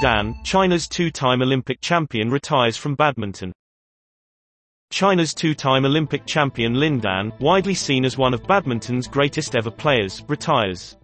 Dan, China's two-time Olympic champion retires from badminton. China's two-time Olympic champion Lin Dan, widely seen as one of badminton's greatest ever players, retires.